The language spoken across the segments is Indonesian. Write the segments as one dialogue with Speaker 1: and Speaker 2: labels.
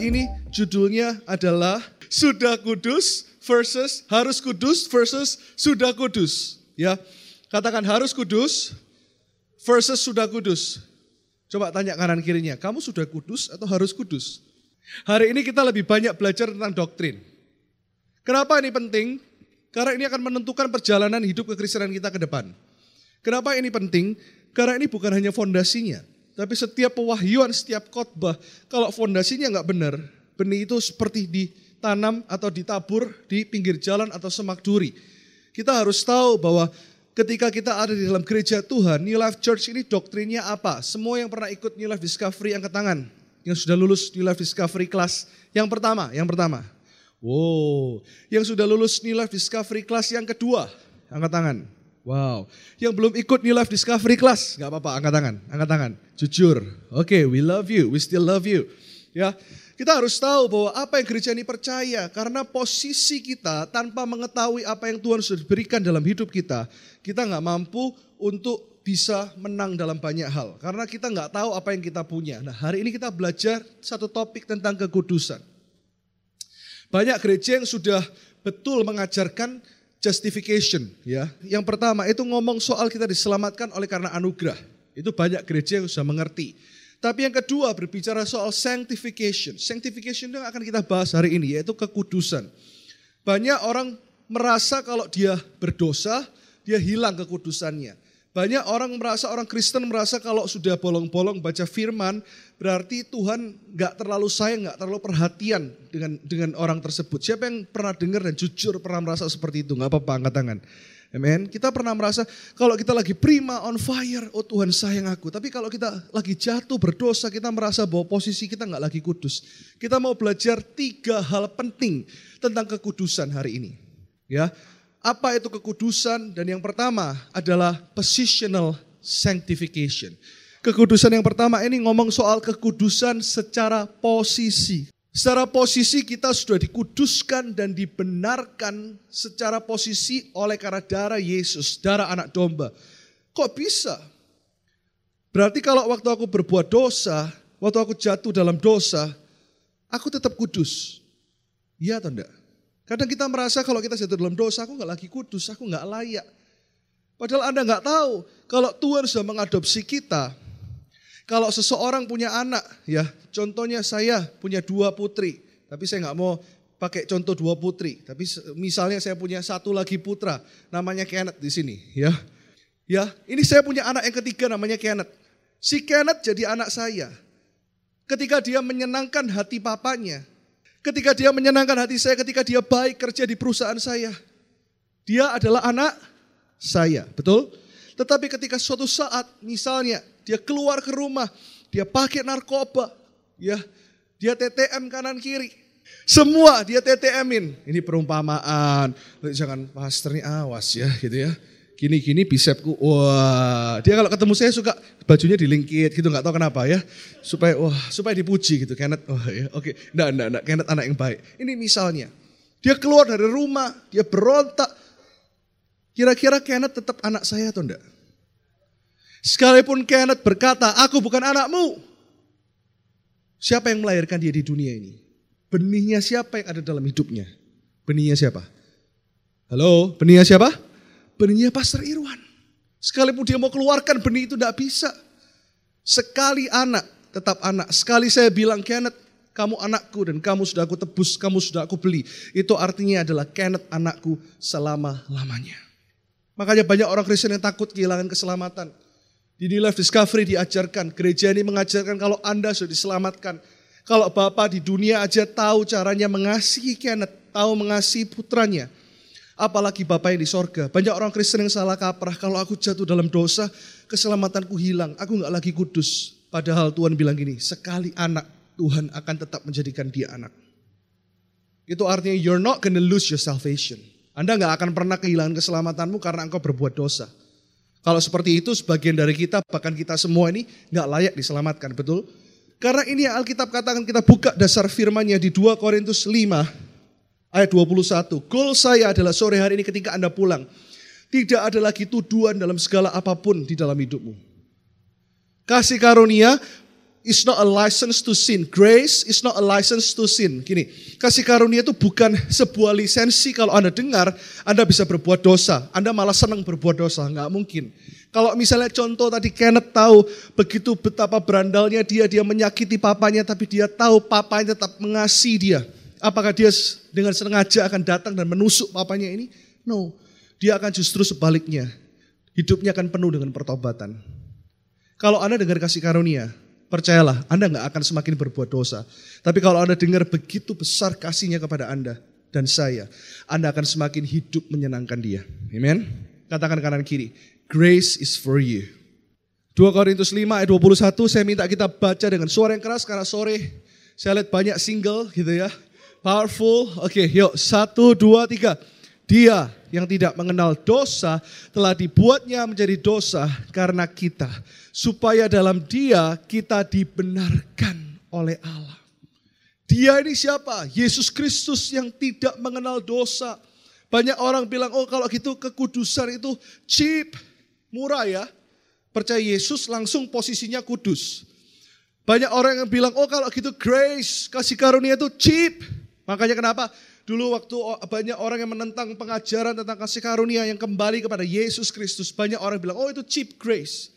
Speaker 1: ini judulnya adalah Sudah Kudus versus Harus Kudus versus Sudah Kudus. Ya, katakan harus kudus versus sudah kudus. Coba tanya kanan kirinya, kamu sudah kudus atau harus kudus? Hari ini kita lebih banyak belajar tentang doktrin. Kenapa ini penting? Karena ini akan menentukan perjalanan hidup kekristenan kita ke depan. Kenapa ini penting? Karena ini bukan hanya fondasinya, tapi setiap pewahyuan, setiap khotbah, kalau fondasinya nggak benar, benih itu seperti ditanam atau ditabur di pinggir jalan atau semak duri. Kita harus tahu bahwa ketika kita ada di dalam gereja Tuhan, New Life Church ini doktrinnya apa? Semua yang pernah ikut New Life Discovery angkat tangan. Yang sudah lulus New Life Discovery kelas yang pertama, yang pertama. Wow, yang sudah lulus New Life Discovery kelas yang kedua, angkat tangan. Wow, yang belum ikut New Life Discovery kelas, nggak apa-apa, angkat tangan, angkat tangan. Jujur, oke, okay, we love you, we still love you. Ya, kita harus tahu bahwa apa yang gereja ini percaya karena posisi kita tanpa mengetahui apa yang Tuhan sudah berikan dalam hidup kita, kita nggak mampu untuk bisa menang dalam banyak hal karena kita nggak tahu apa yang kita punya. Nah hari ini kita belajar satu topik tentang kekudusan. Banyak gereja yang sudah betul mengajarkan justification ya. Yang pertama itu ngomong soal kita diselamatkan oleh karena anugerah. Itu banyak gereja yang sudah mengerti. Tapi yang kedua berbicara soal sanctification. Sanctification yang akan kita bahas hari ini yaitu kekudusan. Banyak orang merasa kalau dia berdosa, dia hilang kekudusannya. Banyak orang merasa, orang Kristen merasa kalau sudah bolong-bolong baca firman, berarti Tuhan gak terlalu sayang, gak terlalu perhatian dengan dengan orang tersebut. Siapa yang pernah dengar dan jujur pernah merasa seperti itu? Gak apa-apa, angkat tangan. Amen. Kita pernah merasa kalau kita lagi prima on fire, oh Tuhan sayang aku. Tapi kalau kita lagi jatuh berdosa, kita merasa bahwa posisi kita nggak lagi kudus. Kita mau belajar tiga hal penting tentang kekudusan hari ini. Ya, apa itu kekudusan? Dan yang pertama adalah positional sanctification. Kekudusan yang pertama ini ngomong soal kekudusan secara posisi. Secara posisi kita sudah dikuduskan dan dibenarkan secara posisi oleh karena darah Yesus, darah anak domba. Kok bisa? Berarti kalau waktu aku berbuat dosa, waktu aku jatuh dalam dosa, aku tetap kudus. Iya atau enggak? Kadang kita merasa kalau kita jatuh dalam dosa, aku nggak lagi kudus, aku nggak layak. Padahal Anda nggak tahu, kalau Tuhan sudah mengadopsi kita, kalau seseorang punya anak, ya contohnya saya punya dua putri, tapi saya nggak mau pakai contoh dua putri, tapi misalnya saya punya satu lagi putra, namanya Kenneth di sini, ya. Ya, ini saya punya anak yang ketiga namanya Kenneth. Si Kenneth jadi anak saya. Ketika dia menyenangkan hati papanya, ketika dia menyenangkan hati saya, ketika dia baik kerja di perusahaan saya, dia adalah anak saya, betul? Tetapi ketika suatu saat misalnya dia keluar ke rumah, dia pakai narkoba, ya, dia TTM kanan kiri. Semua dia TTM-in. Ini perumpamaan. Jangan pastor ini awas ya gitu ya. Gini-gini bisepku, wah. Dia kalau ketemu saya suka bajunya dilingkit gitu, nggak tahu kenapa ya. Supaya wah, supaya dipuji gitu. Kenneth, wah ya, oke. Enggak, enggak, enggak. Kenneth anak yang baik. Ini misalnya. Dia keluar dari rumah, dia berontak. Kira-kira Kenneth tetap anak saya atau enggak? Sekalipun Kenneth berkata, aku bukan anakmu. Siapa yang melahirkan dia di dunia ini? Benihnya siapa yang ada dalam hidupnya? Benihnya siapa? Halo, benihnya siapa? Benihnya Pastor Irwan. Sekalipun dia mau keluarkan benih itu tidak bisa. Sekali anak, tetap anak. Sekali saya bilang Kenneth, kamu anakku dan kamu sudah aku tebus, kamu sudah aku beli. Itu artinya adalah Kenneth anakku selama-lamanya. Makanya banyak orang Kristen yang takut kehilangan keselamatan. Di New Life Discovery diajarkan, gereja ini mengajarkan kalau Anda sudah diselamatkan. Kalau Bapak di dunia aja tahu caranya mengasihi Kenneth, tahu mengasihi putranya. Apalagi Bapak yang di sorga. Banyak orang Kristen yang salah kaprah, kalau aku jatuh dalam dosa, keselamatanku hilang, aku nggak lagi kudus. Padahal Tuhan bilang gini, sekali anak, Tuhan akan tetap menjadikan dia anak. Itu artinya you're not gonna lose your salvation. Anda nggak akan pernah kehilangan keselamatanmu karena engkau berbuat dosa. Kalau seperti itu sebagian dari kita bahkan kita semua ini nggak layak diselamatkan, betul? Karena ini Alkitab katakan kita buka dasar firmannya di 2 Korintus 5 ayat 21. Goal saya adalah sore hari ini ketika Anda pulang. Tidak ada lagi tuduhan dalam segala apa pun di dalam hidupmu. Kasih karunia is not a license to sin. Grace is not a license to sin. Gini, kasih karunia itu bukan sebuah lisensi kalau Anda dengar, Anda bisa berbuat dosa. Anda malah senang berbuat dosa. Nggak mungkin. Kalau misalnya contoh tadi Kenneth tahu begitu betapa berandalnya dia, dia menyakiti papanya, tapi dia tahu papanya tetap mengasihi dia. Apakah dia dengan sengaja akan datang dan menusuk papanya ini? No. Dia akan justru sebaliknya. Hidupnya akan penuh dengan pertobatan. Kalau Anda dengar kasih karunia, percayalah Anda nggak akan semakin berbuat dosa. Tapi kalau Anda dengar begitu besar kasihnya kepada Anda dan saya, Anda akan semakin hidup menyenangkan dia. Amen. Katakan kanan kiri, Grace is for you. 2 Korintus 5 ayat 21 saya minta kita baca dengan suara yang keras karena sore saya lihat banyak single gitu ya. Powerful. Oke, okay, yuk. Satu, dua, tiga. Dia yang tidak mengenal dosa telah dibuatnya menjadi dosa karena kita. Supaya dalam dia kita dibenarkan oleh Allah. Dia ini siapa? Yesus Kristus yang tidak mengenal dosa. Banyak orang bilang, oh kalau gitu kekudusan itu cheap murah ya. Percaya Yesus langsung posisinya kudus. Banyak orang yang bilang, oh kalau gitu grace, kasih karunia itu cheap. Makanya kenapa? Dulu waktu banyak orang yang menentang pengajaran tentang kasih karunia yang kembali kepada Yesus Kristus. Banyak orang bilang, oh itu cheap grace.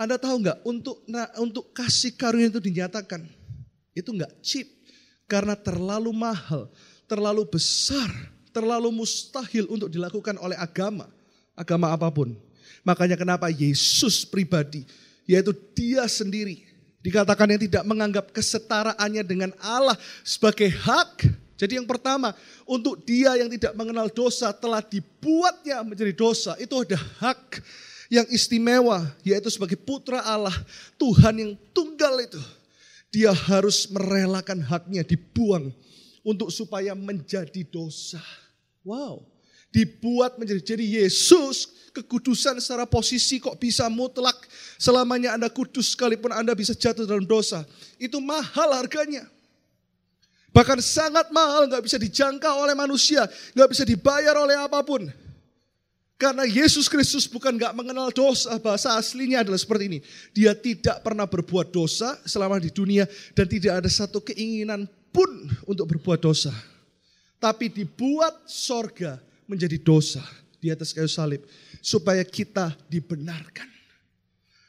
Speaker 1: Anda tahu nggak untuk nah, untuk kasih karunia itu dinyatakan itu nggak cheap karena terlalu mahal, terlalu besar, terlalu mustahil untuk dilakukan oleh agama, agama apa pun. Makanya kenapa Yesus pribadi, yaitu dia sendiri, dikatakan yang tidak menganggap kesetaraannya dengan Allah sebagai hak. Jadi yang pertama, untuk dia yang tidak mengenal dosa telah dibuatnya menjadi dosa. Itu ada hak yang istimewa, yaitu sebagai putra Allah, Tuhan yang tunggal itu. Dia harus merelakan haknya dibuang untuk supaya menjadi dosa. Wow, dibuat menjadi jadi Yesus kekudusan secara posisi kok bisa mutlak selamanya Anda kudus sekalipun Anda bisa jatuh dalam dosa. Itu mahal harganya. Bahkan sangat mahal, nggak bisa dijangkau oleh manusia, nggak bisa dibayar oleh apa pun. Karena Yesus Kristus bukan nggak mengenal dosa, bahasa aslinya adalah seperti ini. Dia tidak pernah berbuat dosa selama di dunia dan tidak ada satu keinginan pun untuk berbuat dosa. Tapi dibuat sorga menjadi dosa di atas kayu salib supaya kita dibenarkan.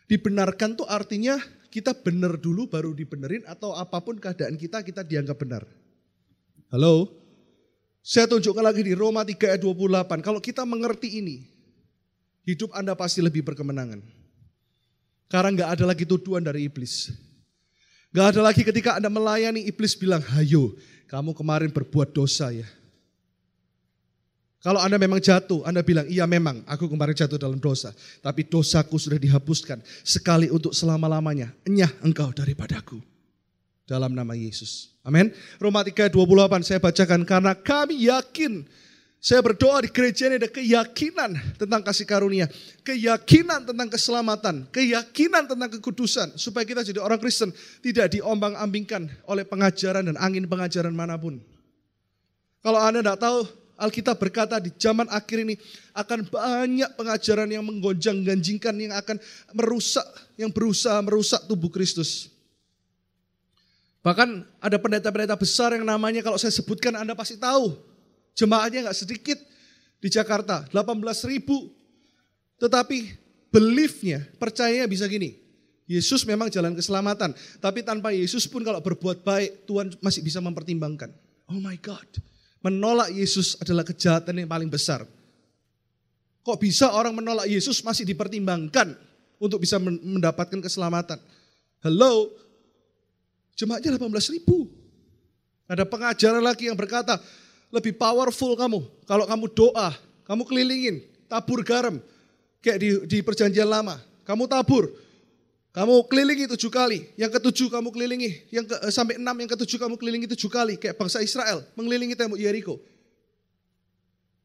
Speaker 1: Dibenarkan tuh artinya kita benar dulu baru dibenerin atau apa pun keadaan kita kita dianggap benar. Halo? Saya tunjukkan lagi di Roma 3 ayat 28. Kalau kita mengerti ini, hidup Anda pasti lebih berkemenangan. Karena nggak ada lagi tuduhan dari iblis. Gak ada lagi ketika Anda melayani iblis bilang, hayo kamu kemarin berbuat dosa ya. Kalau Anda memang jatuh, Anda bilang, iya memang aku kemarin jatuh dalam dosa. Tapi dosaku sudah dihapuskan sekali untuk selama-lamanya. Enyah engkau daripadaku. Dalam nama Yesus. Amin. Roma 3, 28 saya bacakan. Karena kami yakin, saya berdoa di gereja ini ada keyakinan tentang kasih karunia. Keyakinan tentang keselamatan. Keyakinan tentang kekudusan. Supaya kita jadi orang Kristen tidak diombang-ambingkan oleh pengajaran dan angin pengajaran mana pun. Kalau Anda tidak tahu, Alkitab berkata di zaman akhir ini akan banyak pengajaran yang menggonjang-ganjingkan yang akan merusak, yang berusaha merusak tubuh Kristus. Bahkan ada pendeta-pendeta besar yang namanya kalau saya sebutkan Anda pasti tahu. Jemaatnya nggak sedikit di Jakarta, 18 ribu. Tetapi beliefnya, percayanya bisa gini. Yesus memang jalan keselamatan. Tapi tanpa Yesus pun kalau berbuat baik, Tuhan masih bisa mempertimbangkan. Oh my God. Menolak Yesus adalah kejahatan yang paling besar. Kok bisa orang menolak Yesus masih dipertimbangkan untuk bisa mendapatkan keselamatan? Hello, jemaatnya 18 ribu. Ada pengajaran lagi yang berkata, lebih powerful kamu. Kalau kamu doa, kamu kelilingin, tabur garam. Kayak di, di perjanjian lama, kamu tabur, kamu kelilingi tujuh kali, yang ketujuh kamu kelilingi, yang ke, eh, sampai enam, yang ketujuh kamu kelilingi tujuh kali, kayak bangsa Israel mengelilingi tembok Yeriko.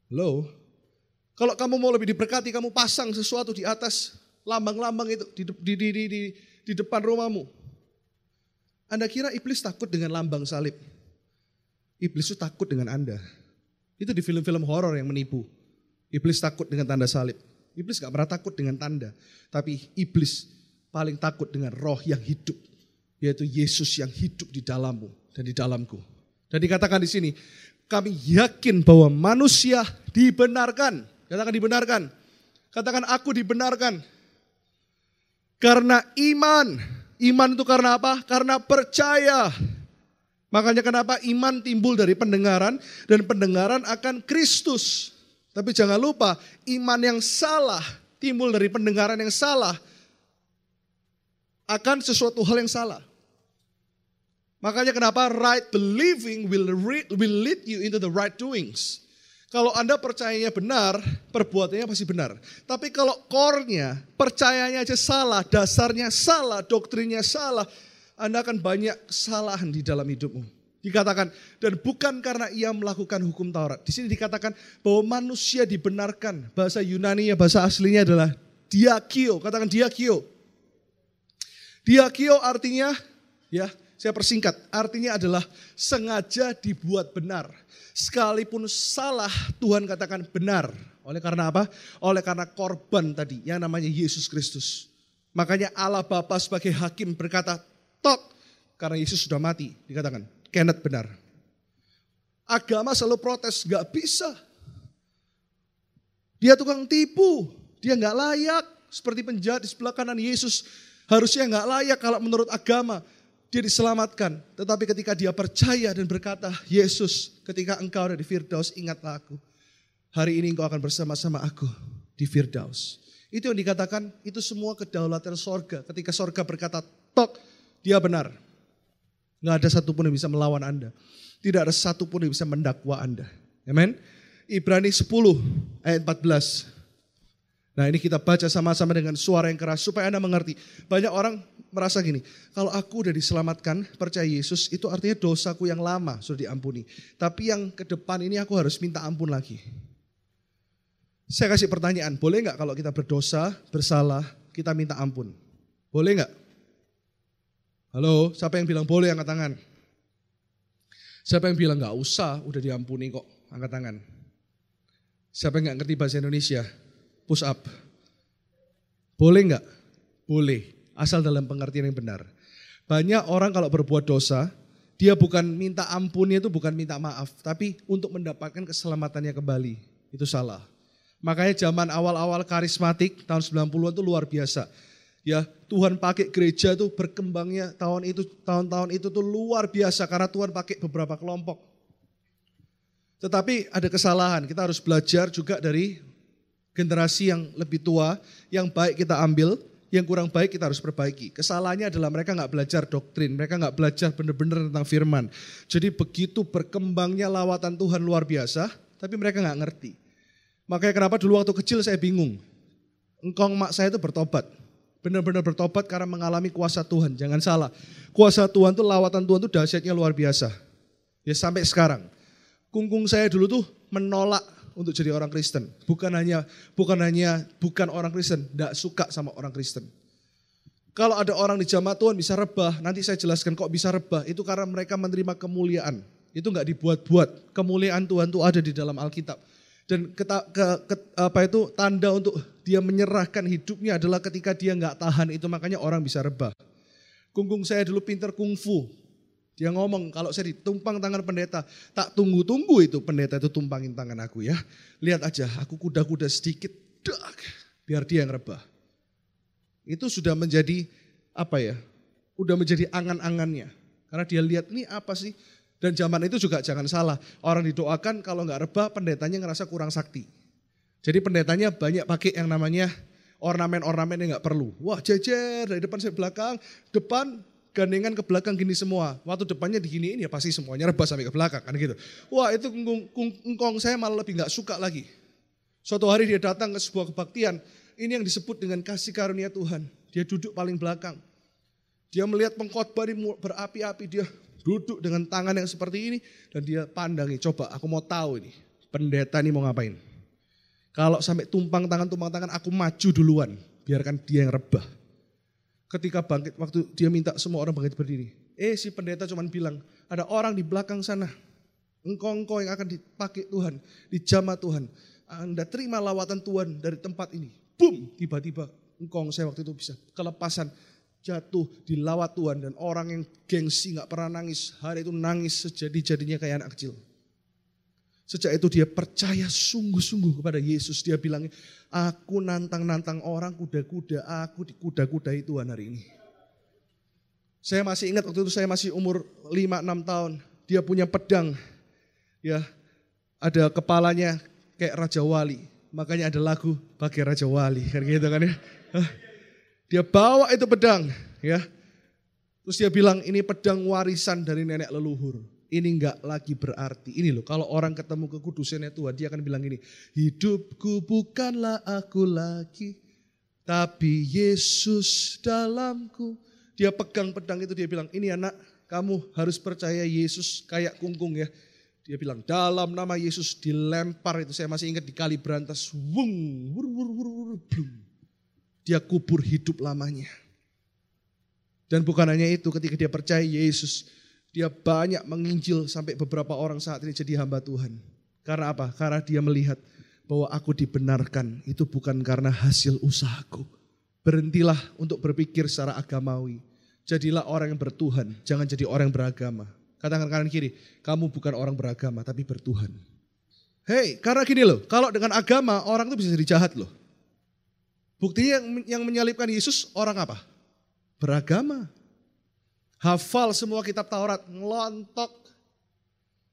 Speaker 1: Lo, kalau kamu mau lebih diberkati, kamu pasang sesuatu di atas lambang-lambang itu di, di, di, di, di, di depan rumahmu. Anda kira iblis takut dengan lambang salib? Iblis itu takut dengan Anda. Itu di film-film horor yang menipu. Iblis takut dengan tanda salib. Iblis gak pernah takut dengan tanda. Tapi iblis paling takut dengan roh yang hidup. yaitu Yesus yang hidup di dalammu dan di dalamku. Dan dikatakan di sini, kami yakin bahwa manusia dibenarkan. Katakan dibenarkan. Katakan aku dibenarkan. Karena iman. Iman itu karena apa? Karena percaya. Makanya kenapa iman timbul dari pendengaran dan pendengaran akan Kristus. Tapi jangan lupa, iman yang salah timbul dari pendengaran yang salah akan sesuatu hal yang salah. Makanya kenapa right believing will, will lead you into the right doings. Kalau Anda percayanya benar, perbuatannya pasti benar. Tapi kalau core-nya, percayanya aja salah, dasarnya salah, doktrinnya salah, Anda akan banyak kesalahan di dalam hidupmu. Dikatakan, dan bukan karena ia melakukan hukum Taurat. Di sini dikatakan bahwa manusia dibenarkan. Bahasa Yunani bahasa aslinya adalah diakio. Katakan diakio. Diakio artinya, ya saya persingkat, artinya adalah sengaja dibuat benar. Sekalipun salah, Tuhan katakan benar. Oleh karena apa? Oleh karena korban tadi, yang namanya Yesus Kristus. Makanya Allah Bapa sebagai hakim berkata, tok, karena Yesus sudah mati, dikatakan, Kenneth benar. Agama selalu protes, gak bisa. Dia tukang tipu, dia gak layak. Seperti penjahat di sebelah kanan Yesus, harusnya gak layak kalau menurut agama dia diselamatkan. Tetapi ketika dia percaya dan berkata, Yesus ketika engkau ada di Firdaus ingatlah aku. Hari ini engkau akan bersama-sama aku di Firdaus. Itu yang dikatakan, itu semua kedaulatan sorga. Ketika sorga berkata, tok, dia benar. Nggak ada satupun yang bisa melawan Anda. Tidak ada satupun yang bisa mendakwa Anda. Amen. Ibrani 10 ayat 14. Nah ini kita baca sama-sama dengan suara yang keras supaya Anda mengerti. Banyak orang merasa gini, kalau aku udah diselamatkan, percaya Yesus, itu artinya dosaku yang lama sudah diampuni. Tapi yang ke depan ini aku harus minta ampun lagi. Saya kasih pertanyaan, boleh nggak kalau kita berdosa, bersalah, kita minta ampun? Boleh nggak? Halo, siapa yang bilang boleh angkat tangan? Siapa yang bilang nggak usah, udah diampuni kok, angkat tangan. Siapa yang nggak ngerti bahasa Indonesia? Push up. Boleh nggak? Boleh, asal dalam pengertian yang benar. Banyak orang kalau berbuat dosa, dia bukan minta ampunnya itu bukan minta maaf, tapi untuk mendapatkan keselamatannya kembali. Itu salah. Makanya zaman awal-awal karismatik tahun 90-an itu luar biasa. Ya, Tuhan pakai gereja itu berkembangnya tahun itu tahun-tahun itu tuh luar biasa karena Tuhan pakai beberapa kelompok. Tetapi ada kesalahan, kita harus belajar juga dari generasi yang lebih tua, yang baik kita ambil, yang kurang baik kita harus perbaiki. Kesalahannya adalah mereka nggak belajar doktrin, mereka nggak belajar benar-benar tentang firman. Jadi begitu berkembangnya lawatan Tuhan luar biasa, tapi mereka nggak ngerti. Makanya kenapa dulu waktu kecil saya bingung. Engkong mak saya itu bertobat. Benar-benar bertobat karena mengalami kuasa Tuhan. Jangan salah. Kuasa Tuhan itu lawatan Tuhan itu dahsyatnya luar biasa. Ya sampai sekarang. Kungkung saya dulu tuh menolak untuk jadi orang Kristen. Bukan hanya bukan hanya bukan orang Kristen, tidak suka sama orang Kristen. Kalau ada orang di jamaah Tuhan bisa rebah, nanti saya jelaskan kok bisa rebah. Itu karena mereka menerima kemuliaan. Itu nggak dibuat-buat. Kemuliaan Tuhan itu ada di dalam Alkitab. Dan keta, ke, ke, apa itu tanda untuk dia menyerahkan hidupnya adalah ketika dia nggak tahan itu makanya orang bisa rebah. Kungkung saya dulu pinter kungfu, dia ngomong, kalau saya ditumpang tangan pendeta, tak tunggu-tunggu itu pendeta itu tumpangin tangan aku ya. Lihat aja, aku kuda-kuda sedikit, dak, biar dia yang rebah. Itu sudah menjadi apa ya, udah menjadi angan-angannya. Karena dia lihat ini apa sih, dan zaman itu juga jangan salah, orang didoakan kalau nggak rebah pendetanya ngerasa kurang sakti. Jadi pendetanya banyak pakai yang namanya ornamen-ornamen yang nggak perlu. Wah jejer dari depan sampai belakang, depan gandengan ke belakang gini semua. Waktu depannya diginiin ya pasti semuanya rebah sampai ke belakang kan gitu. Wah itu engkong saya malah lebih nggak suka lagi. Suatu hari dia datang ke sebuah kebaktian. Ini yang disebut dengan kasih karunia Tuhan. Dia duduk paling belakang. Dia melihat pengkhotbah berapi-api. Dia duduk dengan tangan yang seperti ini. Dan dia pandangi, coba aku mau tahu ini. Pendeta ini mau ngapain. Kalau sampai tumpang tangan, tumpang tangan, aku maju duluan. Biarkan dia yang rebah ketika bangkit, waktu dia minta semua orang bangkit berdiri. Eh si pendeta cuma bilang, ada orang di belakang sana. Engkau-engkau yang akan dipakai Tuhan, dijamah Tuhan. Anda terima lawatan Tuhan dari tempat ini. Boom, tiba-tiba engkau saya waktu itu bisa kelepasan. jatuh dilawat Tuhan dan orang yang gengsi nggak pernah nangis hari itu nangis sejadi-jadinya kayak anak kecil. Sejak itu dia percaya sungguh-sungguh kepada Yesus. Dia bilang, aku nantang-nantang orang kuda-kuda, aku di kuda-kudai Tuhan hari ini. Saya masih ingat waktu itu saya masih umur 5-6 tahun. Dia punya pedang. Ya, ada kepalanya kayak Raja Wali. Makanya ada lagu pakai Raja Wali. Kan gitu kan ya. Dia bawa itu pedang. ya. Terus dia bilang ini pedang warisan dari nenek leluhur ini enggak lagi berarti. Ini loh, kalau orang ketemu kekudusannya Tuhan, dia akan bilang ini, hidupku bukanlah aku lagi, tapi Yesus dalamku. Dia pegang pedang itu, dia bilang, ini anak, kamu harus percaya Yesus kayak kungkung ya. Dia bilang, dalam nama Yesus dilempar itu, saya masih ingat di kali berantas, wung, wur, wur, wur, wur, blum. Dia kubur hidup lamanya. Dan bukan hanya itu, ketika dia percaya Yesus, dia banyak menginjil sampai beberapa orang saat ini jadi hamba Tuhan. Karena apa? Karena dia melihat bahwa aku dibenarkan itu bukan karena hasil usahaku. Berhentilah untuk berpikir secara agamawi. Jadilah orang yang bertuhan, jangan jadi orang yang beragama. Katakan kanan kiri, kamu bukan orang beragama tapi bertuhan. Hei, karena gini loh, kalau dengan agama orang itu bisa jadi jahat loh. Buktinya yang, yang menyalibkan Yesus orang apa? Beragama hafal semua kitab Taurat, ngelontok.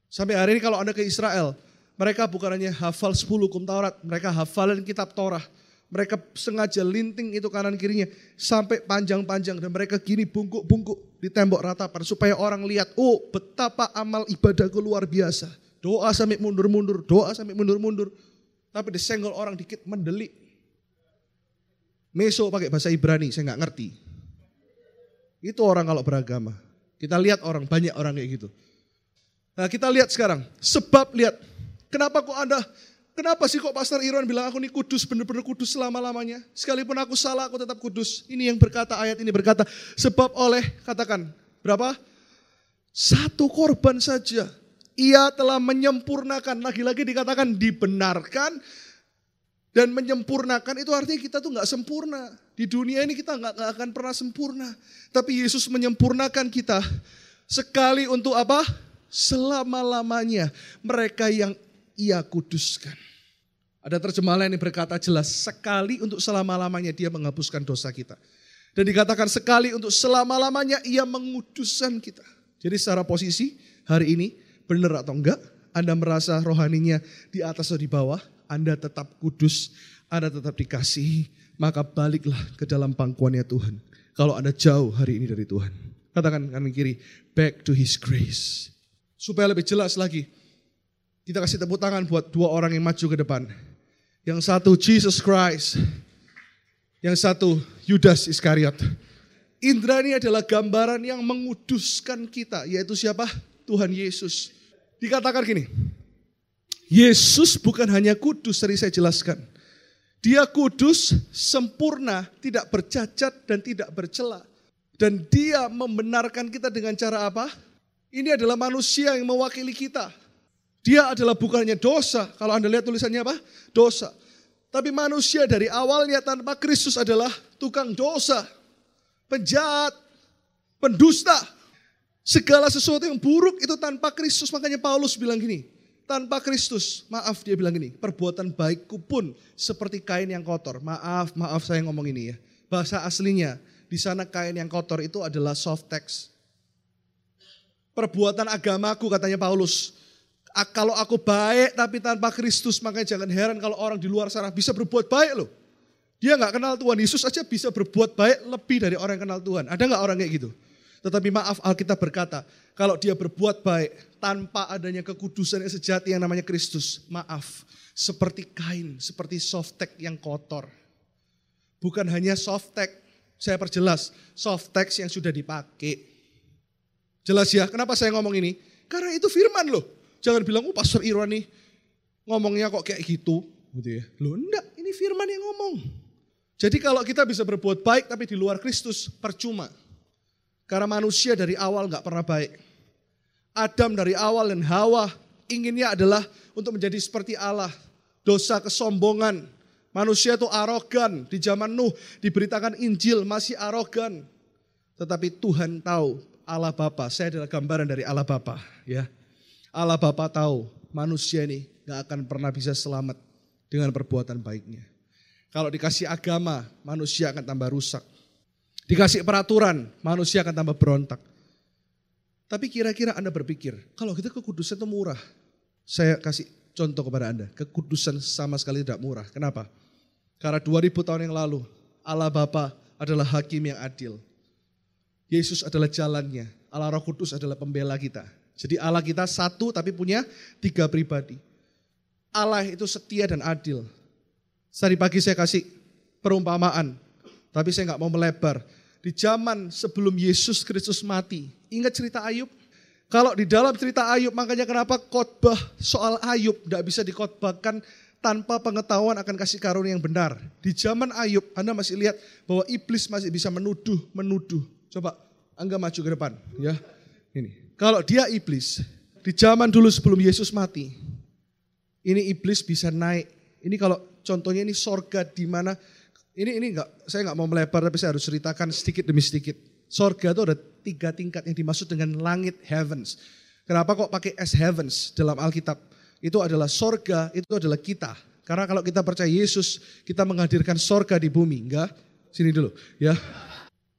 Speaker 1: Sampai hari ini kalau Anda ke Israel, mereka bukan hanya hafal 10 hukum Taurat, mereka hafalin kitab Torah. Mereka sengaja linting itu kanan kirinya sampai panjang-panjang dan mereka gini bungkuk-bungkuk di tembok ratapan supaya orang lihat, oh betapa amal ibadahku luar biasa. Doa sampai mundur-mundur, doa sampai mundur-mundur. Tapi disenggol orang dikit mendelik. Meso pakai bahasa Ibrani, saya nggak ngerti. Itu orang kalau beragama. Kita lihat orang, banyak orang kayak gitu. Nah kita lihat sekarang, sebab lihat, kenapa kok Anda, kenapa sih kok Pastor Irwan bilang aku ini kudus, benar-benar kudus selama-lamanya. Sekalipun aku salah, aku tetap kudus. Ini yang berkata, ayat ini berkata, sebab oleh, katakan, berapa? Satu korban saja. Ia telah menyempurnakan, lagi-lagi dikatakan dibenarkan, dan menyempurnakan itu artinya kita tuh nggak sempurna. Di dunia ini kita nggak akan pernah sempurna. Tapi Yesus menyempurnakan kita sekali untuk apa? Selama-lamanya. Mereka yang ia kuduskan. Ada terjemahan lain yang berkata jelas, sekali untuk selama-lamanya dia menghapuskan dosa kita. Dan dikatakan sekali untuk selama-lamanya ia menguduskan kita. Jadi secara posisi hari ini benar atau enggak, Anda merasa rohaninya di atas atau di bawah, anda tetap kudus, Anda tetap dikasihi, maka baliklah ke dalam pangkuannya Tuhan. Kalau Anda jauh hari ini dari Tuhan. Katakan kanan kiri, back to his grace. Supaya lebih jelas lagi, kita kasih tepuk tangan buat dua orang yang maju ke depan. Yang satu Jesus Christ, yang satu Yudas Iskariot. Indra ini adalah gambaran yang menguduskan kita, yaitu siapa? Tuhan Yesus. Dikatakan gini, Yesus bukan hanya kudus, tadi saya jelaskan. Dia kudus, sempurna, tidak bercacat dan tidak bercela. Dan dia membenarkan kita dengan cara apa? Ini adalah manusia yang mewakili kita. Dia adalah bukannya dosa. Kalau Anda lihat tulisannya apa? Dosa. Tapi manusia dari awalnya tanpa Kristus adalah tukang dosa. Penjahat. Pendusta. Segala sesuatu yang buruk itu tanpa Kristus. Makanya Paulus bilang gini tanpa Kristus. Maaf dia bilang ini, perbuatan baikku pun seperti kain yang kotor. Maaf, maaf saya ngomong ini ya. Bahasa aslinya, di sana kain yang kotor itu adalah soft text. Perbuatan agamaku katanya Paulus. Kalau aku baik tapi tanpa Kristus, makanya jangan heran kalau orang di luar sana bisa berbuat baik loh. Dia nggak kenal Tuhan, Yesus aja bisa berbuat baik lebih dari orang yang kenal Tuhan. Ada nggak orang kayak gitu? Tetapi maaf Alkitab berkata, kalau dia berbuat baik tanpa adanya kekudusan yang sejati yang namanya Kristus, maaf, seperti kain, seperti softtek yang kotor. Bukan hanya softtek, saya perjelas, softtek yang sudah dipakai. Jelas ya, kenapa saya ngomong ini? Karena itu firman loh. Jangan bilang, oh Pastor Irwan nih ngomongnya kok kayak gitu. gitu ya. Loh enggak, ini firman yang ngomong. Jadi kalau kita bisa berbuat baik tapi di luar Kristus, percuma. Karena manusia dari awal nggak pernah baik. Adam dari awal dan Hawa inginnya adalah untuk menjadi seperti Allah. Dosa kesombongan. Manusia itu arogan. Di zaman Nuh diberitakan Injil masih arogan. Tetapi Tuhan tahu Allah Bapa, saya adalah gambaran dari Allah Bapa. Ya, Allah Bapa tahu manusia ini gak akan pernah bisa selamat dengan perbuatan baiknya. Kalau dikasih agama, manusia akan tambah rusak. Dikasih peraturan, manusia akan tambah berontak. Tapi kira-kira Anda berpikir, kalau kita kekudusan itu murah. Saya kasih contoh kepada Anda, kekudusan sama sekali tidak murah. Kenapa? Karena 2000 tahun yang lalu, Allah Bapa adalah hakim yang adil. Yesus adalah jalannya, Allah Roh Kudus adalah pembela kita. Jadi Allah kita satu tapi punya tiga pribadi. Allah itu setia dan adil. Tadi pagi saya kasih perumpamaan, tapi saya nggak mau melebar. Di zaman sebelum Yesus Kristus mati, ingat cerita Ayub? Kalau di dalam cerita Ayub, makanya kenapa khotbah soal Ayub tidak bisa dikhotbahkan tanpa pengetahuan akan kasih karunia yang benar. Di zaman Ayub, Anda masih lihat bahwa iblis masih bisa menuduh, menuduh. Coba Angga maju ke depan, ya. Ini. Kalau dia iblis, di zaman dulu sebelum Yesus mati, ini iblis bisa naik. Ini kalau contohnya ini sorga di mana ini ini enggak saya nggak mau melebar tapi saya harus ceritakan sedikit demi sedikit. Sorga itu ada tiga tingkat yang dimaksud dengan langit heavens. Kenapa kok pakai S heavens dalam Alkitab? Itu adalah sorga, itu adalah kita. Karena kalau kita percaya Yesus, kita menghadirkan sorga di bumi. Enggak? Sini dulu. ya.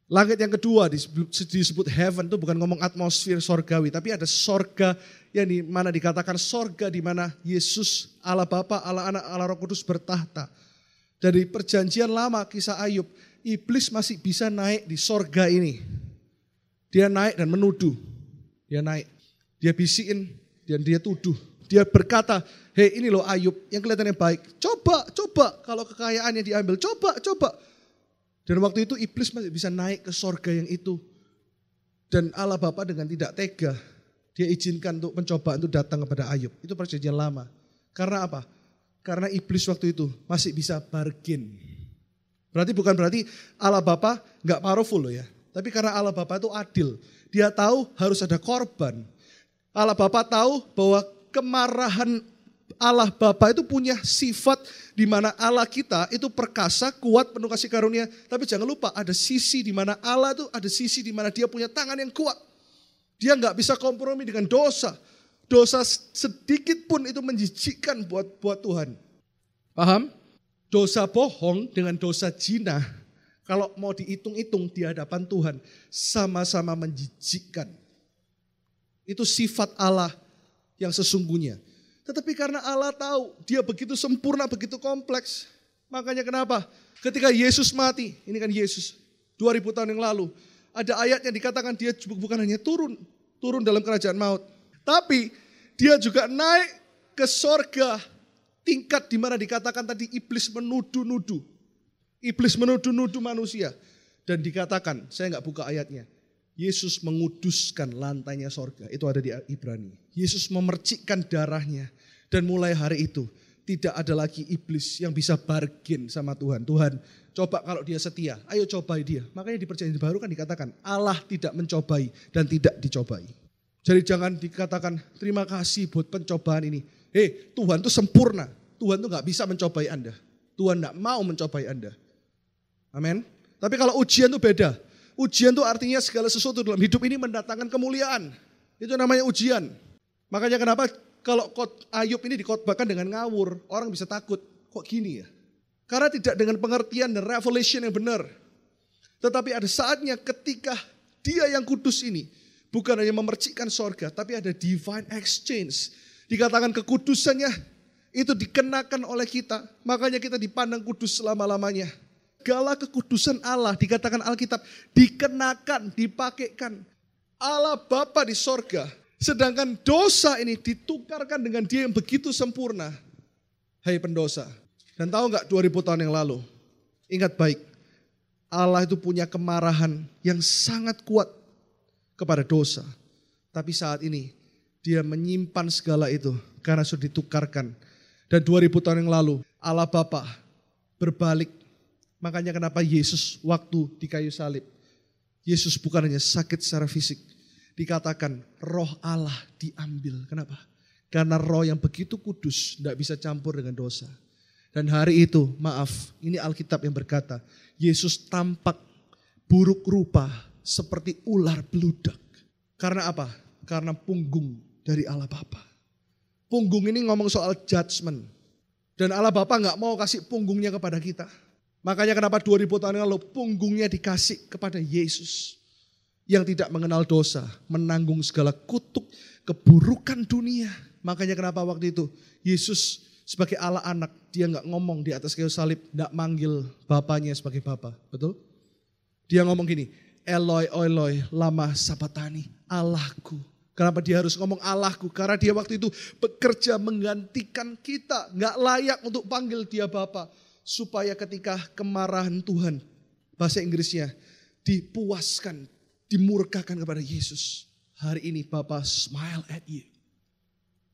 Speaker 1: Langit yang kedua disebut, disebut heaven itu bukan ngomong atmosfer sorgawi, tapi ada sorga yang di mana dikatakan sorga di mana Yesus, Allah Bapa, Allah Anak, Allah Roh Kudus bertahta. Dari perjanjian lama kisah Ayub, iblis masih bisa naik di sorga ini. Dia naik dan menuduh. Dia naik. Dia bisikin dan dia tuduh. Dia berkata, hei ini loh Ayub yang kelihatannya baik. Coba, coba kalau kekayaannya diambil. Coba, coba. Dan waktu itu iblis masih bisa naik ke sorga yang itu. Dan Allah Bapa dengan tidak tega, dia izinkan untuk pencobaan itu datang kepada Ayub. Itu perjanjian lama. Karena apa? Karena iblis waktu itu masih bisa bargain. Berarti bukan berarti Allah Bapa nggak powerful loh ya. Tapi karena Allah Bapa itu adil. Dia tahu harus ada korban. Allah Bapa tahu bahwa kemarahan Allah Bapa itu punya sifat di mana Allah kita itu perkasa, kuat, penuh kasih karunia. Tapi jangan lupa ada sisi di mana Allah itu ada sisi di mana dia punya tangan yang kuat. Dia nggak bisa kompromi dengan dosa. Dosa sedikit pun itu menjijikkan buat buat Tuhan. Paham? Dosa bohong dengan dosa zina, kalau mau dihitung-hitung di hadapan Tuhan, sama-sama menjijikkan. Itu sifat Allah yang sesungguhnya. Tetapi karena Allah tahu dia begitu sempurna, begitu kompleks. Makanya kenapa? Ketika Yesus mati, ini kan Yesus 2000 tahun yang lalu. Ada ayat yang dikatakan dia bukan hanya turun, turun dalam kerajaan maut. Tapi dia juga naik ke sorga tingkat di mana dikatakan tadi iblis menuduh-nuduh. Iblis menuduh-nuduh manusia. Dan dikatakan, saya nggak buka ayatnya. Yesus menguduskan lantainya sorga. Itu ada di Ibrani. Yesus memercikkan darahnya. Dan mulai hari itu tidak ada lagi iblis yang bisa bargain sama Tuhan. Tuhan coba kalau dia setia, ayo cobai dia. Makanya di perjanjian baru kan dikatakan Allah tidak mencobai dan tidak dicobai. Jadi jangan dikatakan terima kasih buat pencobaan ini. Hei Tuhan itu sempurna. Tuhan itu nggak bisa mencobai Anda. Tuhan nggak mau mencobai Anda. Amin. Tapi kalau ujian itu beda. Ujian itu artinya segala sesuatu dalam hidup ini mendatangkan kemuliaan. Itu namanya ujian. Makanya kenapa kalau Ayub ini dikotbahkan dengan ngawur, orang bisa takut. Kok gini ya? Karena tidak dengan pengertian dan revelation yang benar. Tetapi ada saatnya ketika dia yang kudus ini Bukan hanya memercikkan sorga, tapi ada divine exchange. Dikatakan kekudusannya itu dikenakan oleh kita. Makanya kita dipandang kudus selama-lamanya. Segala kekudusan Allah dikatakan Alkitab dikenakan, dipakaikan. Allah Bapa di sorga. Sedangkan dosa ini ditukarkan dengan dia yang begitu sempurna. Hai pendosa. Dan tahu nggak 2000 tahun yang lalu? Ingat baik. Allah itu punya kemarahan yang sangat kuat kepada dosa. Tapi saat ini dia menyimpan segala itu karena sudah ditukarkan. Dan 2000 tahun yang lalu Allah Bapa berbalik. Makanya kenapa Yesus waktu di kayu salib. Yesus bukan hanya sakit secara fisik. Dikatakan roh Allah diambil. Kenapa? Karena roh yang begitu kudus tidak bisa campur dengan dosa. Dan hari itu, maaf, ini Alkitab yang berkata, Yesus tampak buruk rupa seperti ular beludak. Karena apa? Karena punggung dari Allah Bapa. Punggung ini ngomong soal judgment. Dan Allah Bapa nggak mau kasih punggungnya kepada kita. Makanya kenapa 2000 tahun lalu punggungnya dikasih kepada Yesus. Yang tidak mengenal dosa, menanggung segala kutuk, keburukan dunia. Makanya kenapa waktu itu Yesus sebagai Allah anak, dia nggak ngomong di atas kayu salib, nggak manggil bapaknya sebagai bapak, betul? Dia ngomong gini, Eloi, Eloi, lama sabatani, Allahku. Kenapa dia harus ngomong Allahku? Karena dia waktu itu bekerja menggantikan kita. Nggak layak untuk panggil dia Bapak. Supaya ketika kemarahan Tuhan, bahasa Inggrisnya, dipuaskan, dimurkakan kepada Yesus. Hari ini Bapak smile at you.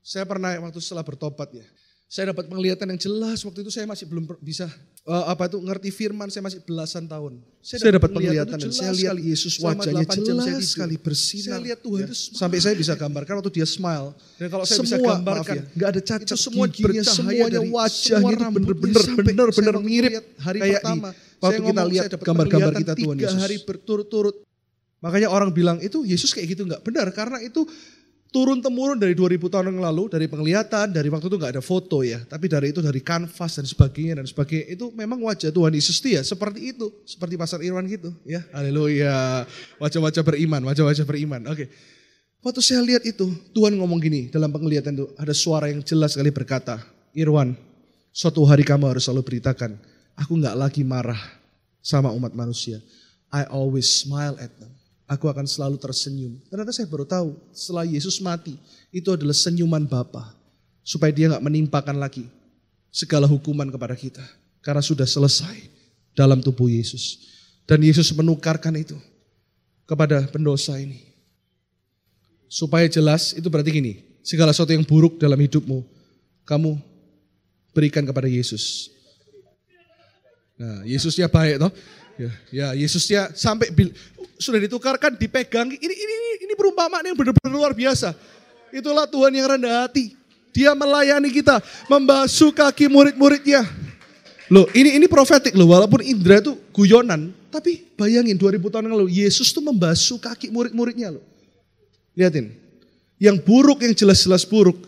Speaker 1: Saya pernah waktu setelah bertobat ya, saya dapat penglihatan yang jelas waktu itu saya masih belum bisa uh, apa itu ngerti firman saya masih belasan tahun. Saya, saya dapat penglihatan dan saya lihat Yesus wajahnya jelas sekali bersinar. Saya lihat Tuhan ya. itu sampai saya bisa gambarkan waktu dia smile. Dan kalau saya semua, bisa gambarkan, ya, nggak ada cacat, itu semua giginya, semuanya wajahnya itu benar-benar benar-benar mirip hari kayak pertama. Di, waktu saya kita lihat gambar-gambar kita Tuhan Yesus. hari berturut-turut. Makanya orang bilang itu Yesus kayak gitu nggak benar karena itu turun temurun dari 2000 tahun yang lalu, dari penglihatan, dari waktu itu nggak ada foto ya, tapi dari itu dari kanvas dan sebagainya dan sebagainya itu memang wajah Tuhan Yesus ya seperti itu, seperti pasar Irwan gitu ya. Haleluya. Wajah-wajah beriman, wajah-wajah beriman. Oke. Waktu saya lihat itu, Tuhan ngomong gini dalam penglihatan itu, ada suara yang jelas sekali berkata, Irwan, suatu hari kamu harus selalu beritakan, aku nggak lagi marah sama umat manusia. I always smile at them aku akan selalu tersenyum. Ternyata saya baru tahu setelah Yesus mati, itu adalah senyuman Bapa supaya dia nggak menimpakan lagi segala hukuman kepada kita karena sudah selesai dalam tubuh Yesus. Dan Yesus menukarkan itu kepada pendosa ini. Supaya jelas itu berarti gini, segala sesuatu yang buruk dalam hidupmu, kamu berikan kepada Yesus. Nah, Yesusnya baik toh. Ya, ya Yesusnya sampai sudah ditukarkan, dipegang. Ini ini ini perumpamaan yang benar-benar luar biasa. Itulah Tuhan yang rendah hati. Dia melayani kita, membasuh kaki murid-muridnya. Loh, ini ini profetik loh, walaupun Indra itu guyonan, tapi bayangin 2000 tahun yang lalu Yesus tuh membasuh kaki murid-muridnya loh. Lihatin. Yang buruk yang jelas-jelas buruk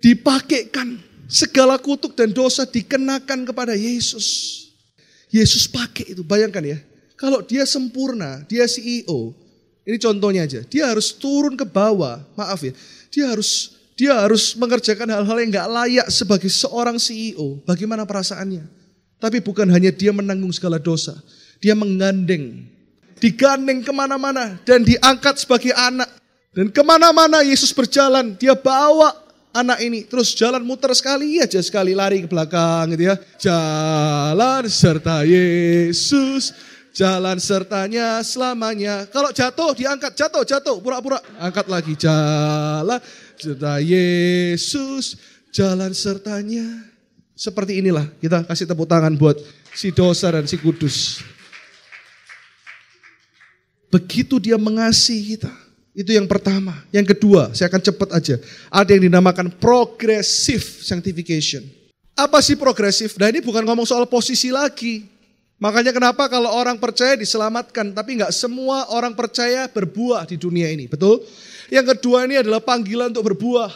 Speaker 1: dipakaikan segala kutuk dan dosa dikenakan kepada Yesus. Yesus pakai itu, bayangkan ya. Kalau dia sempurna, dia CEO, ini contohnya aja, dia harus turun ke bawah, maaf ya, dia harus dia harus mengerjakan hal-hal yang nggak layak sebagai seorang CEO. Bagaimana perasaannya? Tapi bukan hanya dia menanggung segala dosa, dia menggandeng, digandeng ke mana-mana dan diangkat sebagai anak. Dan ke mana-mana Yesus berjalan, dia bawa anak ini terus jalan muter sekali aja sekali lari ke belakang gitu ya. Jalan serta Yesus jalan sertanya selamanya. Kalau jatuh diangkat, jatuh, jatuh, pura-pura. Angkat lagi, jalan serta Yesus, jalan sertanya. Seperti inilah kita kasih tepuk tangan buat si dosa dan si kudus. Begitu dia mengasihi kita. Itu yang pertama. Yang kedua, saya akan cepat aja. Ada yang dinamakan progressive sanctification. Apa sih progresif? Nah ini bukan ngomong soal posisi lagi. Makanya kenapa kalau orang percaya diselamatkan, tapi nggak semua orang percaya berbuah di dunia ini, betul? Yang kedua ini adalah panggilan untuk berbuah.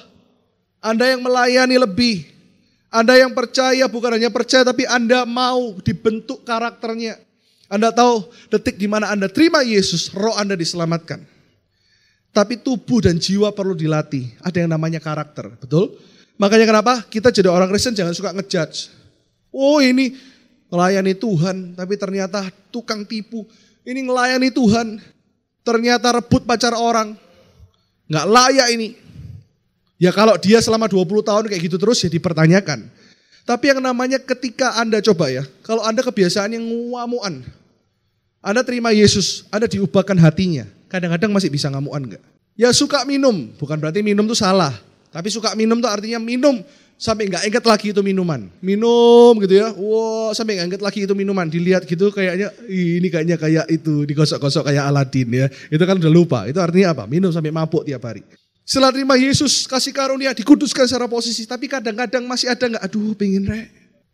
Speaker 1: Anda yang melayani lebih, Anda yang percaya bukan hanya percaya, tapi Anda mau dibentuk karakternya. Anda tahu detik di mana Anda terima Yesus, roh Anda diselamatkan. Tapi tubuh dan jiwa perlu dilatih. Ada yang namanya karakter, betul? Makanya kenapa kita jadi orang Kristen jangan suka ngejudge. Oh ini melayani Tuhan, tapi ternyata tukang tipu. Ini ngelayani Tuhan, ternyata rebut pacar orang. Nggak layak ini. Ya kalau dia selama 20 tahun kayak gitu terus ya dipertanyakan. Tapi yang namanya ketika Anda coba ya, kalau Anda kebiasaan yang ngamuan, Anda terima Yesus, Anda diubahkan hatinya. Kadang-kadang masih bisa ngamuan enggak? Ya suka minum, bukan berarti minum itu salah. Tapi suka minum tuh artinya minum sampai nggak inget lagi itu minuman. Minum gitu ya, wow sampai nggak inget lagi itu minuman. Dilihat gitu kayaknya ini kayaknya kayak itu digosok-gosok kayak Aladin ya. Itu kan udah lupa. Itu artinya apa? Minum sampai mabuk tiap hari. Setelah terima Yesus kasih karunia dikuduskan secara posisi, tapi kadang-kadang masih ada nggak? Aduh, pengen re.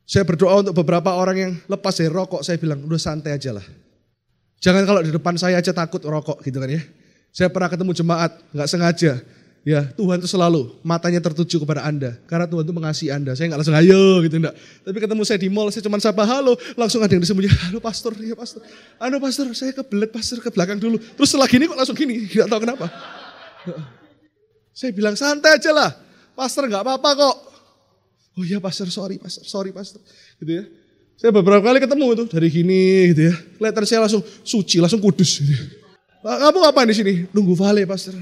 Speaker 1: Saya berdoa untuk beberapa orang yang lepas dari rokok, saya bilang udah santai aja lah. Jangan kalau di depan saya aja takut rokok gitu kan ya. Saya pernah ketemu jemaat, nggak sengaja. Ya, Tuhan itu selalu matanya tertuju kepada Anda. Karena Tuhan itu mengasihi Anda. Saya nggak langsung ayo gitu enggak. Tapi ketemu saya di mall, saya cuma sapa halo, langsung ada yang disembunyi. Halo pastor, iya pastor. Halo pastor, saya kebelet pastor ke belakang dulu. Terus setelah gini kok langsung gini, nggak tahu kenapa. Saya bilang santai aja lah. Pastor nggak apa-apa kok. Oh iya pastor, sorry pastor, sorry pastor. Gitu ya. Saya beberapa kali ketemu itu dari gini gitu ya. Kelihatan saya langsung suci, langsung kudus. Gitu. Kamu ngapain di sini? Nunggu vale pastor.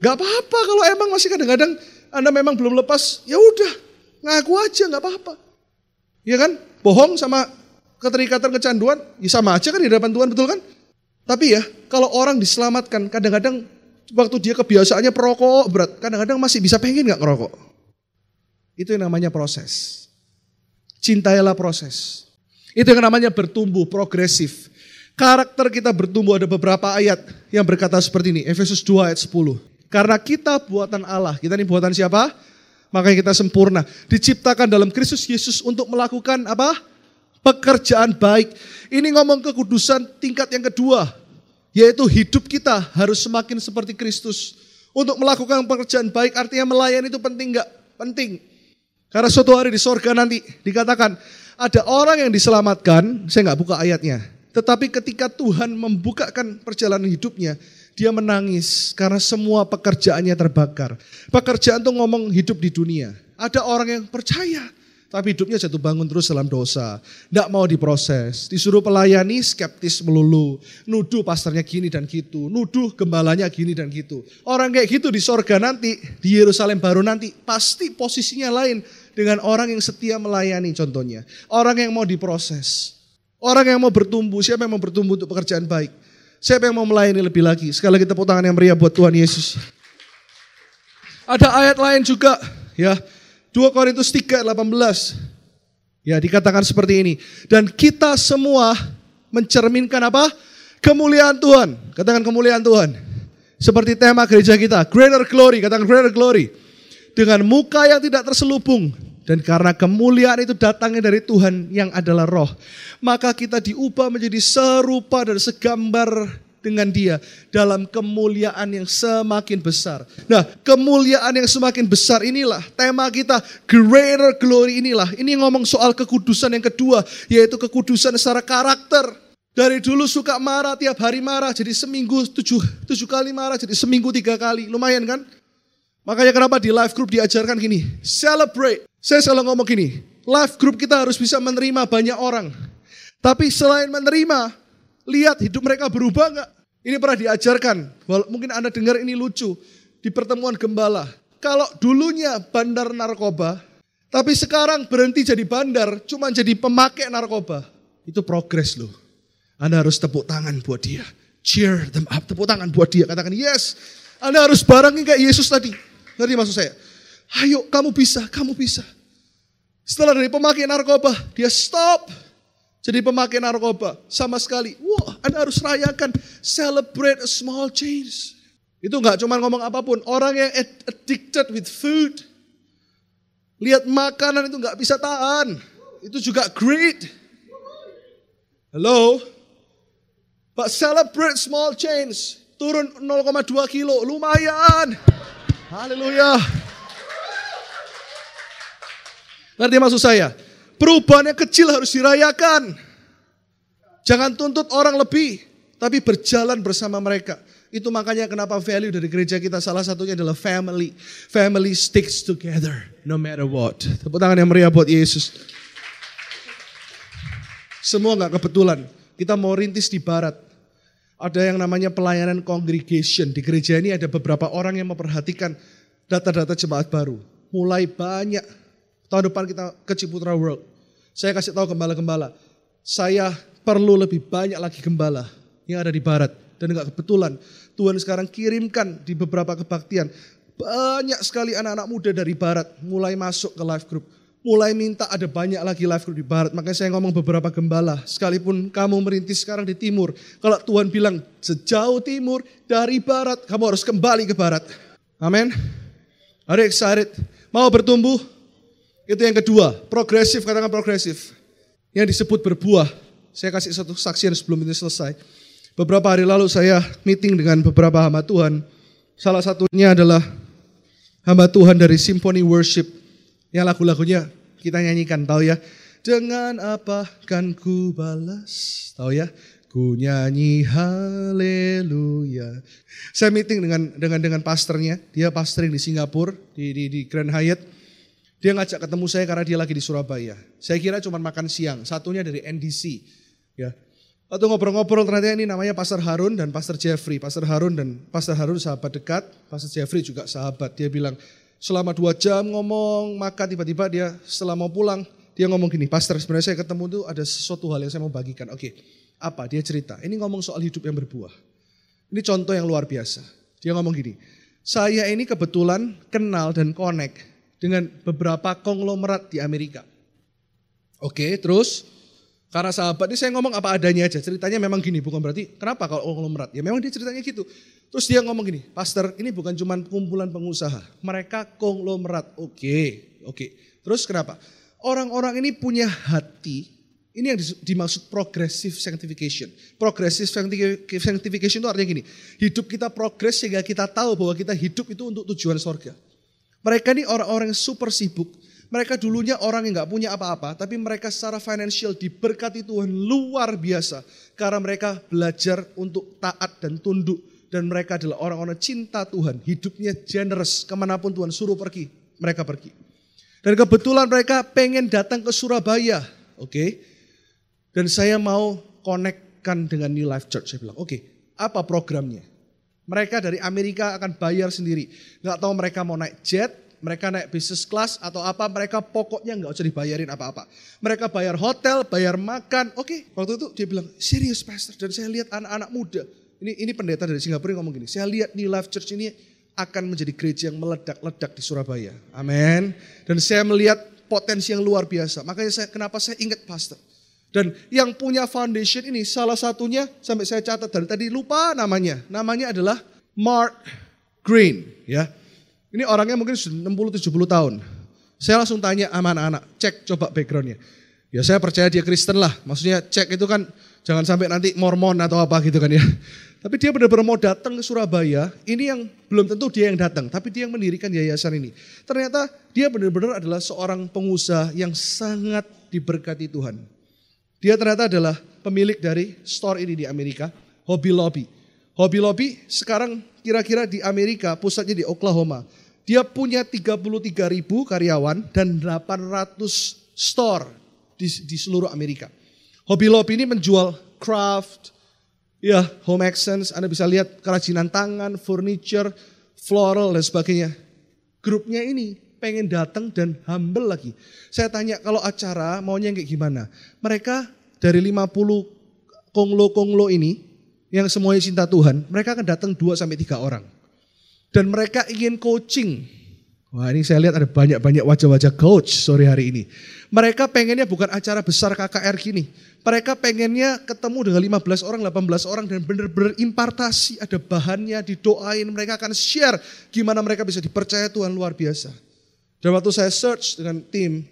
Speaker 1: Gak apa-apa kalau emang masih kadang-kadang Anda memang belum lepas, ya udah ngaku aja nggak apa-apa. Iya kan? Bohong sama keterikatan kecanduan, ya sama aja kan di hadapan Tuhan, betul kan? Tapi ya, kalau orang diselamatkan, kadang-kadang waktu dia kebiasaannya perokok berat, kadang-kadang masih bisa pengen nggak ngerokok. Itu yang namanya proses. Cintailah proses. Itu yang namanya bertumbuh, progresif. Karakter kita bertumbuh ada beberapa ayat yang berkata seperti ini. Efesus 2 ayat 10. Karena kita buatan Allah. Kita ini buatan siapa? Makanya kita sempurna. Diciptakan dalam Kristus Yesus untuk melakukan apa? Pekerjaan baik. Ini ngomong kekudusan tingkat yang kedua. Yaitu hidup kita harus semakin seperti Kristus. Untuk melakukan pekerjaan baik artinya melayani itu penting nggak? Penting. Karena suatu hari di sorga nanti dikatakan ada orang yang diselamatkan, saya nggak buka ayatnya. Tetapi ketika Tuhan membukakan perjalanan hidupnya, dia menangis karena semua pekerjaannya terbakar. Pekerjaan tuh ngomong hidup di dunia. Ada orang yang percaya, tapi hidupnya jatuh bangun terus dalam dosa. Tidak mau diproses. Disuruh pelayani skeptis melulu. Nuduh pastornya gini dan gitu. Nuduh gembalanya gini dan gitu. Orang kayak gitu di sorga nanti, di Yerusalem baru nanti, pasti posisinya lain dengan orang yang setia melayani contohnya. Orang yang mau diproses. Orang yang mau bertumbuh, siapa yang mau bertumbuh untuk pekerjaan baik? Siapa yang mau melayani lebih lagi? Sekali lagi tepuk tangan yang meriah buat Tuhan Yesus. Ada ayat lain juga ya. 2 Korintus 3 18. Ya dikatakan seperti ini. Dan kita semua mencerminkan apa? Kemuliaan Tuhan. Katakan kemuliaan Tuhan. Seperti tema gereja kita. Greater glory. Katakan greater glory. Dengan muka yang tidak terselubung. Dan karena kemuliaan itu datangnya dari Tuhan yang adalah roh. Maka kita diubah menjadi serupa dan segambar dengan dia dalam kemuliaan yang semakin besar. Nah, kemuliaan yang semakin besar inilah tema kita greater glory inilah. Ini ngomong soal kekudusan yang kedua, yaitu kekudusan secara karakter. Dari dulu suka marah, tiap hari marah, jadi seminggu tujuh, tujuh kali marah, jadi seminggu tiga kali. Lumayan kan? Makanya kenapa di live group diajarkan gini, celebrate. Saya selalu ngomong gini, live group kita harus bisa menerima banyak orang. Tapi selain menerima, lihat hidup mereka berubah nggak? Ini pernah diajarkan, mungkin Anda dengar ini lucu, di pertemuan gembala. Kalau dulunya bandar narkoba, tapi sekarang berhenti jadi bandar, cuma jadi pemakai narkoba. Itu progres loh. Anda harus tepuk tangan buat dia. Cheer them up, tepuk tangan buat dia. Katakan yes, Anda harus barengin kayak Yesus tadi. Ngerti maksud saya? Ayo kamu bisa, kamu bisa. Setelah dari pemakai narkoba, dia stop. Jadi pemakai narkoba sama sekali. Wah, Anda harus rayakan, celebrate a small change. Itu nggak cuma ngomong apa pun. Orang yang addicted with food, lihat makanan itu nggak bisa tahan. Itu juga great. Hello? But celebrate small change. Turun 0,2 kilo, lumayan. Haleluya. Ngerti maksud saya? Perubahan yang kecil harus dirayakan. Jangan tuntut orang lebih, tapi berjalan bersama mereka. Itu makanya kenapa value dari gereja kita salah satunya adalah family. Family sticks together no matter what. Tepuk tangan yang meriah buat Yesus. Semua nggak kebetulan. Kita mau rintis di barat. Ada yang namanya pelayanan congregation. Di gereja ini ada beberapa orang yang memperhatikan data-data jemaat baru. Mulai banyak. Tahun depan kita ke Ciputra World. Saya kasih tahu gembala-gembala. Saya perlu lebih banyak lagi gembala yang ada di barat. Dan enggak kebetulan Tuhan sekarang kirimkan di beberapa kebaktian. Banyak sekali anak-anak muda dari barat mulai masuk ke live group mulai minta ada banyak lagi live group di barat. Makanya saya ngomong beberapa gembala. Sekalipun kamu merintis sekarang di timur. Kalau Tuhan bilang sejauh timur dari barat, kamu harus kembali ke barat. Amin. Are excited? Mau bertumbuh? Itu yang kedua, progresif, katakan progresif. Yang disebut berbuah. Saya kasih satu saksian sebelum ini selesai. Beberapa hari lalu saya meeting dengan beberapa hamba Tuhan. Salah satunya adalah hamba Tuhan dari Symphony Worship. Yang lagu-lagunya kita nyanyikan, tahu ya? Dengan apa kan ku balas? Tahu ya? Ku nyanyi haleluya. Saya meeting dengan dengan dengan pastornya, dia pastoring di Singapura di di, di Grand Hyatt. Dia ngajak ketemu saya karena dia lagi di Surabaya. Saya kira cuma makan siang, satunya dari NDC. Ya, Waktu ngobrol-ngobrol ternyata ini namanya Pastor Harun dan Pastor Jeffrey. Pastor Harun dan Pastor Harun sahabat dekat, Pastor Jeffrey juga sahabat. Dia bilang selama dua jam ngomong, maka tiba-tiba dia setelah mau pulang, dia ngomong gini, Pastor sebenarnya saya ketemu tuh ada sesuatu hal yang saya mau bagikan. Oke, apa? Dia cerita, ini ngomong soal hidup yang berbuah. Ini contoh yang luar biasa. Dia ngomong gini, saya ini kebetulan kenal dan connect dengan beberapa konglomerat di Amerika. Oke, terus karena sahabat ini saya ngomong apa adanya aja. Ceritanya memang gini, bukan berarti kenapa kalau konglomerat? Ya memang dia ceritanya gitu. Terus dia ngomong gini, Pastor ini bukan cuma kumpulan pengusaha. Mereka konglomerat. Oke, oke. Terus kenapa? Orang-orang ini punya hati, ini yang dimaksud progressive sanctification. Progressive sanctification itu artinya gini, hidup kita progres sehingga kita tahu bahwa kita hidup itu untuk tujuan sorga. Mereka ini orang-orang super sibuk, mereka dulunya orang yang nggak punya apa-apa, tapi mereka secara financial diberkati Tuhan luar biasa. Karena mereka belajar untuk taat dan tunduk. Dan mereka adalah orang-orang cinta Tuhan. Hidupnya generous, ke mana pun Tuhan suruh pergi, mereka pergi. Dan kebetulan mereka pengen datang ke Surabaya, oke? Okay? Dan saya mau konekkan dengan New Life Church. Saya bilang, oke, okay, apa programnya? Mereka dari Amerika akan bayar sendiri. Gak tahu mereka mau naik jet, mereka naik bisnis kelas atau apa, mereka pokoknya nggak usah dibayarin apa-apa. Mereka bayar hotel, bayar makan. Oke, waktu itu dia bilang, serius pastor. Dan saya lihat anak-anak muda. Ini ini pendeta dari Singapura yang ngomong gini, saya lihat New Life Church ini akan menjadi gereja yang meledak-ledak di Surabaya. Amin. Dan saya melihat potensi yang luar biasa. Makanya saya kenapa saya ingat pastor. Dan yang punya foundation ini salah satunya sampai saya catat dari tadi lupa namanya. Namanya adalah Mark Green ya. Ini orangnya mungkin 60-70 tahun. Saya langsung tanya sama anak-anak, cek coba backgroundnya. Ya saya percaya dia Kristen lah, maksudnya cek itu kan jangan sampai nanti Mormon atau apa gitu kan ya. Tapi dia benar-benar mau datang ke Surabaya, ini yang belum tentu dia yang datang, tapi dia yang mendirikan yayasan ini. Ternyata dia benar-benar adalah seorang pengusaha yang sangat diberkati Tuhan. Dia ternyata adalah pemilik dari store ini di Amerika, Hobby Lobby. Hobby Lobby sekarang kira-kira di Amerika, pusatnya di Oklahoma. Dia punya 33 ribu karyawan dan 800 store di, di seluruh Amerika. Hobby Lobby ini menjual craft, ya home accents, Anda bisa lihat kerajinan tangan, furniture, floral dan sebagainya. Grupnya ini pengen datang dan humble lagi. Saya tanya kalau acara maunya kayak gimana? Mereka dari 50 konglo-konglo ini yang semuanya cinta Tuhan, mereka akan datang 2 sampai 3 orang. Dan mereka ingin coaching. Wah ini saya lihat ada banyak-banyak wajah-wajah coach sore hari ini. Mereka pengennya bukan acara besar KKR gini. Mereka pengennya ketemu dengan 15 orang, 18 orang dan benar-benar impartasi. Ada bahannya, didoain. Mereka akan share gimana mereka bisa dipercaya Tuhan luar biasa. Dan waktu saya search dengan tim,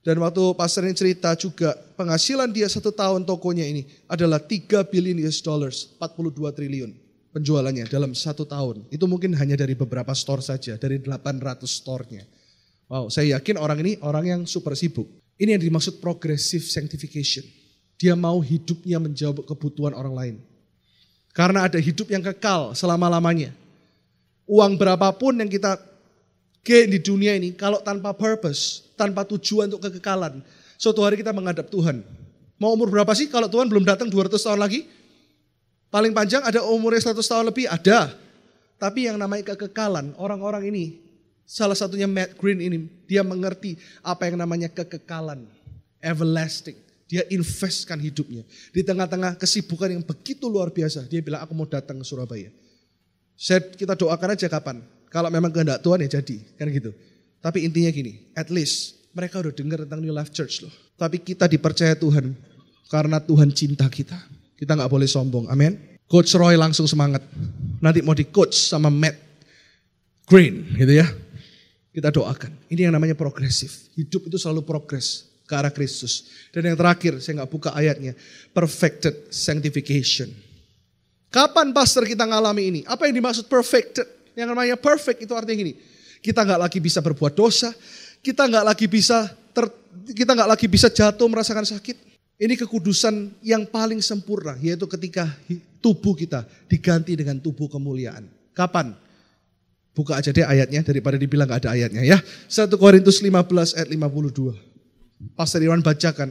Speaker 1: dan waktu pastor ini cerita juga penghasilan dia satu tahun tokonya ini adalah 3 billion US dollars, 42 triliun penjualannya dalam satu tahun. Itu mungkin hanya dari beberapa store saja, dari 800 store-nya. Wow, saya yakin orang ini orang yang super sibuk. Ini yang dimaksud progressive sanctification. Dia mau hidupnya menjawab kebutuhan orang lain. Karena ada hidup yang kekal selama-lamanya. Uang berapapun yang kita gain di dunia ini, kalau tanpa purpose, tanpa tujuan untuk kekekalan, suatu hari kita menghadap Tuhan. Mau umur berapa sih kalau Tuhan belum datang 200 tahun lagi? Paling panjang ada umurnya 100 tahun lebih, ada. Tapi yang namanya kekekalan, orang-orang ini, salah satunya Matt Green ini, dia mengerti apa yang namanya kekekalan, everlasting. Dia investkan hidupnya. Di tengah-tengah kesibukan yang begitu luar biasa, dia bilang aku mau datang ke Surabaya. Saya, kita doakan aja kapan. Kalau memang kehendak Tuhan ya jadi, kan gitu. Tapi intinya gini, at least mereka udah dengar tentang New Life Church loh. Tapi kita dipercaya Tuhan karena Tuhan cinta kita. Kita nggak boleh sombong. Amin. Coach Roy langsung semangat. Nanti mau di coach sama Matt Green gitu ya. Kita doakan. Ini yang namanya progresif. Hidup itu selalu progres ke arah Kristus. Dan yang terakhir, saya nggak buka ayatnya. Perfected sanctification. Kapan pastor kita ngalami ini? Apa yang dimaksud perfect? Yang namanya perfect itu artinya gini. Kita nggak lagi bisa berbuat dosa. Kita nggak lagi bisa ter, kita nggak lagi bisa jatuh merasakan sakit. Ini kekudusan yang paling sempurna, yaitu ketika tubuh kita diganti dengan tubuh kemuliaan. Kapan? Buka aja deh ayatnya daripada dibilang nggak ada ayatnya ya. 1 Korintus 15 ayat 52. Pastor Iwan bacakan.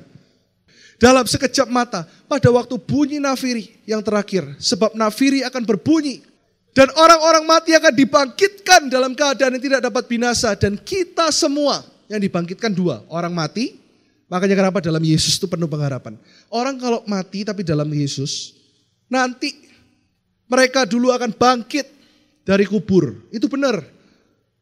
Speaker 1: Dalam sekejap mata, pada waktu bunyi nafiri yang terakhir. Sebab nafiri akan berbunyi. Dan orang-orang mati akan dibangkitkan dalam keadaan yang tidak dapat binasa. Dan kita semua yang dibangkitkan dua. Orang mati, makanya kenapa dalam Yesus itu penuh pengharapan. Orang kalau mati tapi dalam Yesus, nanti mereka dulu akan bangkit dari kubur. Itu benar.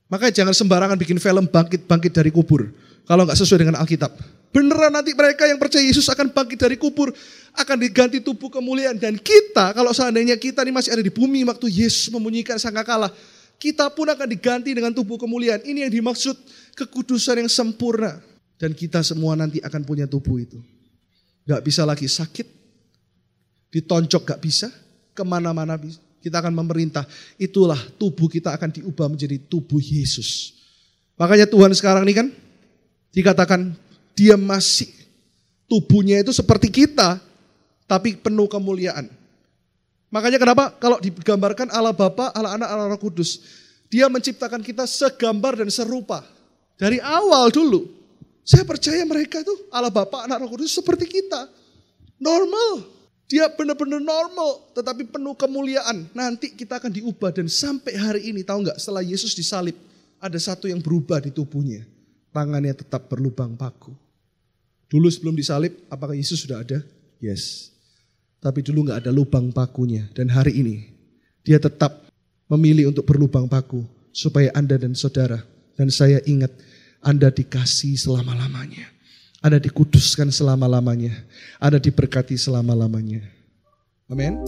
Speaker 1: Makanya jangan sembarangan bikin film bangkit-bangkit dari kubur. Kalau nggak sesuai dengan Alkitab. Beneran nanti mereka yang percaya Yesus akan bangkit dari kubur. Akan diganti tubuh kemuliaan. Dan kita, kalau seandainya kita ini masih ada di bumi waktu Yesus membunyikan sangkakala. Kita pun akan diganti dengan tubuh kemuliaan. Ini yang dimaksud kekudusan yang sempurna. Dan kita semua nanti akan punya tubuh itu. Gak bisa lagi sakit. Ditoncok gak bisa. Ke mana-mana bisa kita akan memerintah. Itulah tubuh kita akan diubah menjadi tubuh Yesus. Makanya Tuhan sekarang ini kan dikatakan dia masih tubuhnya itu seperti kita, tapi penuh kemuliaan. Makanya kenapa kalau digambarkan Allah Bapa, Allah Anak, Allah Roh Kudus, dia menciptakan kita segambar dan serupa. Dari awal dulu, saya percaya mereka itu Allah Bapa, Anak Roh Kudus seperti kita. Normal. Dia benar-benar normal, tetapi penuh kemuliaan. Nanti kita akan diubah dan sampai hari ini tahu nggak setelah Yesus disalib ada satu yang berubah di tubuhnya. Tangannya tetap berlubang paku. Dulu sebelum disalib, apakah Yesus sudah ada? Yes. Tapi dulu nggak ada lubang pakunya. Dan hari ini dia tetap memilih untuk berlubang paku supaya Anda dan saudara dan saya ingat Anda dikasih selama-lamanya. Anda dikuduskan selama-lamanya. Anda diberkati selama-lamanya. Amin.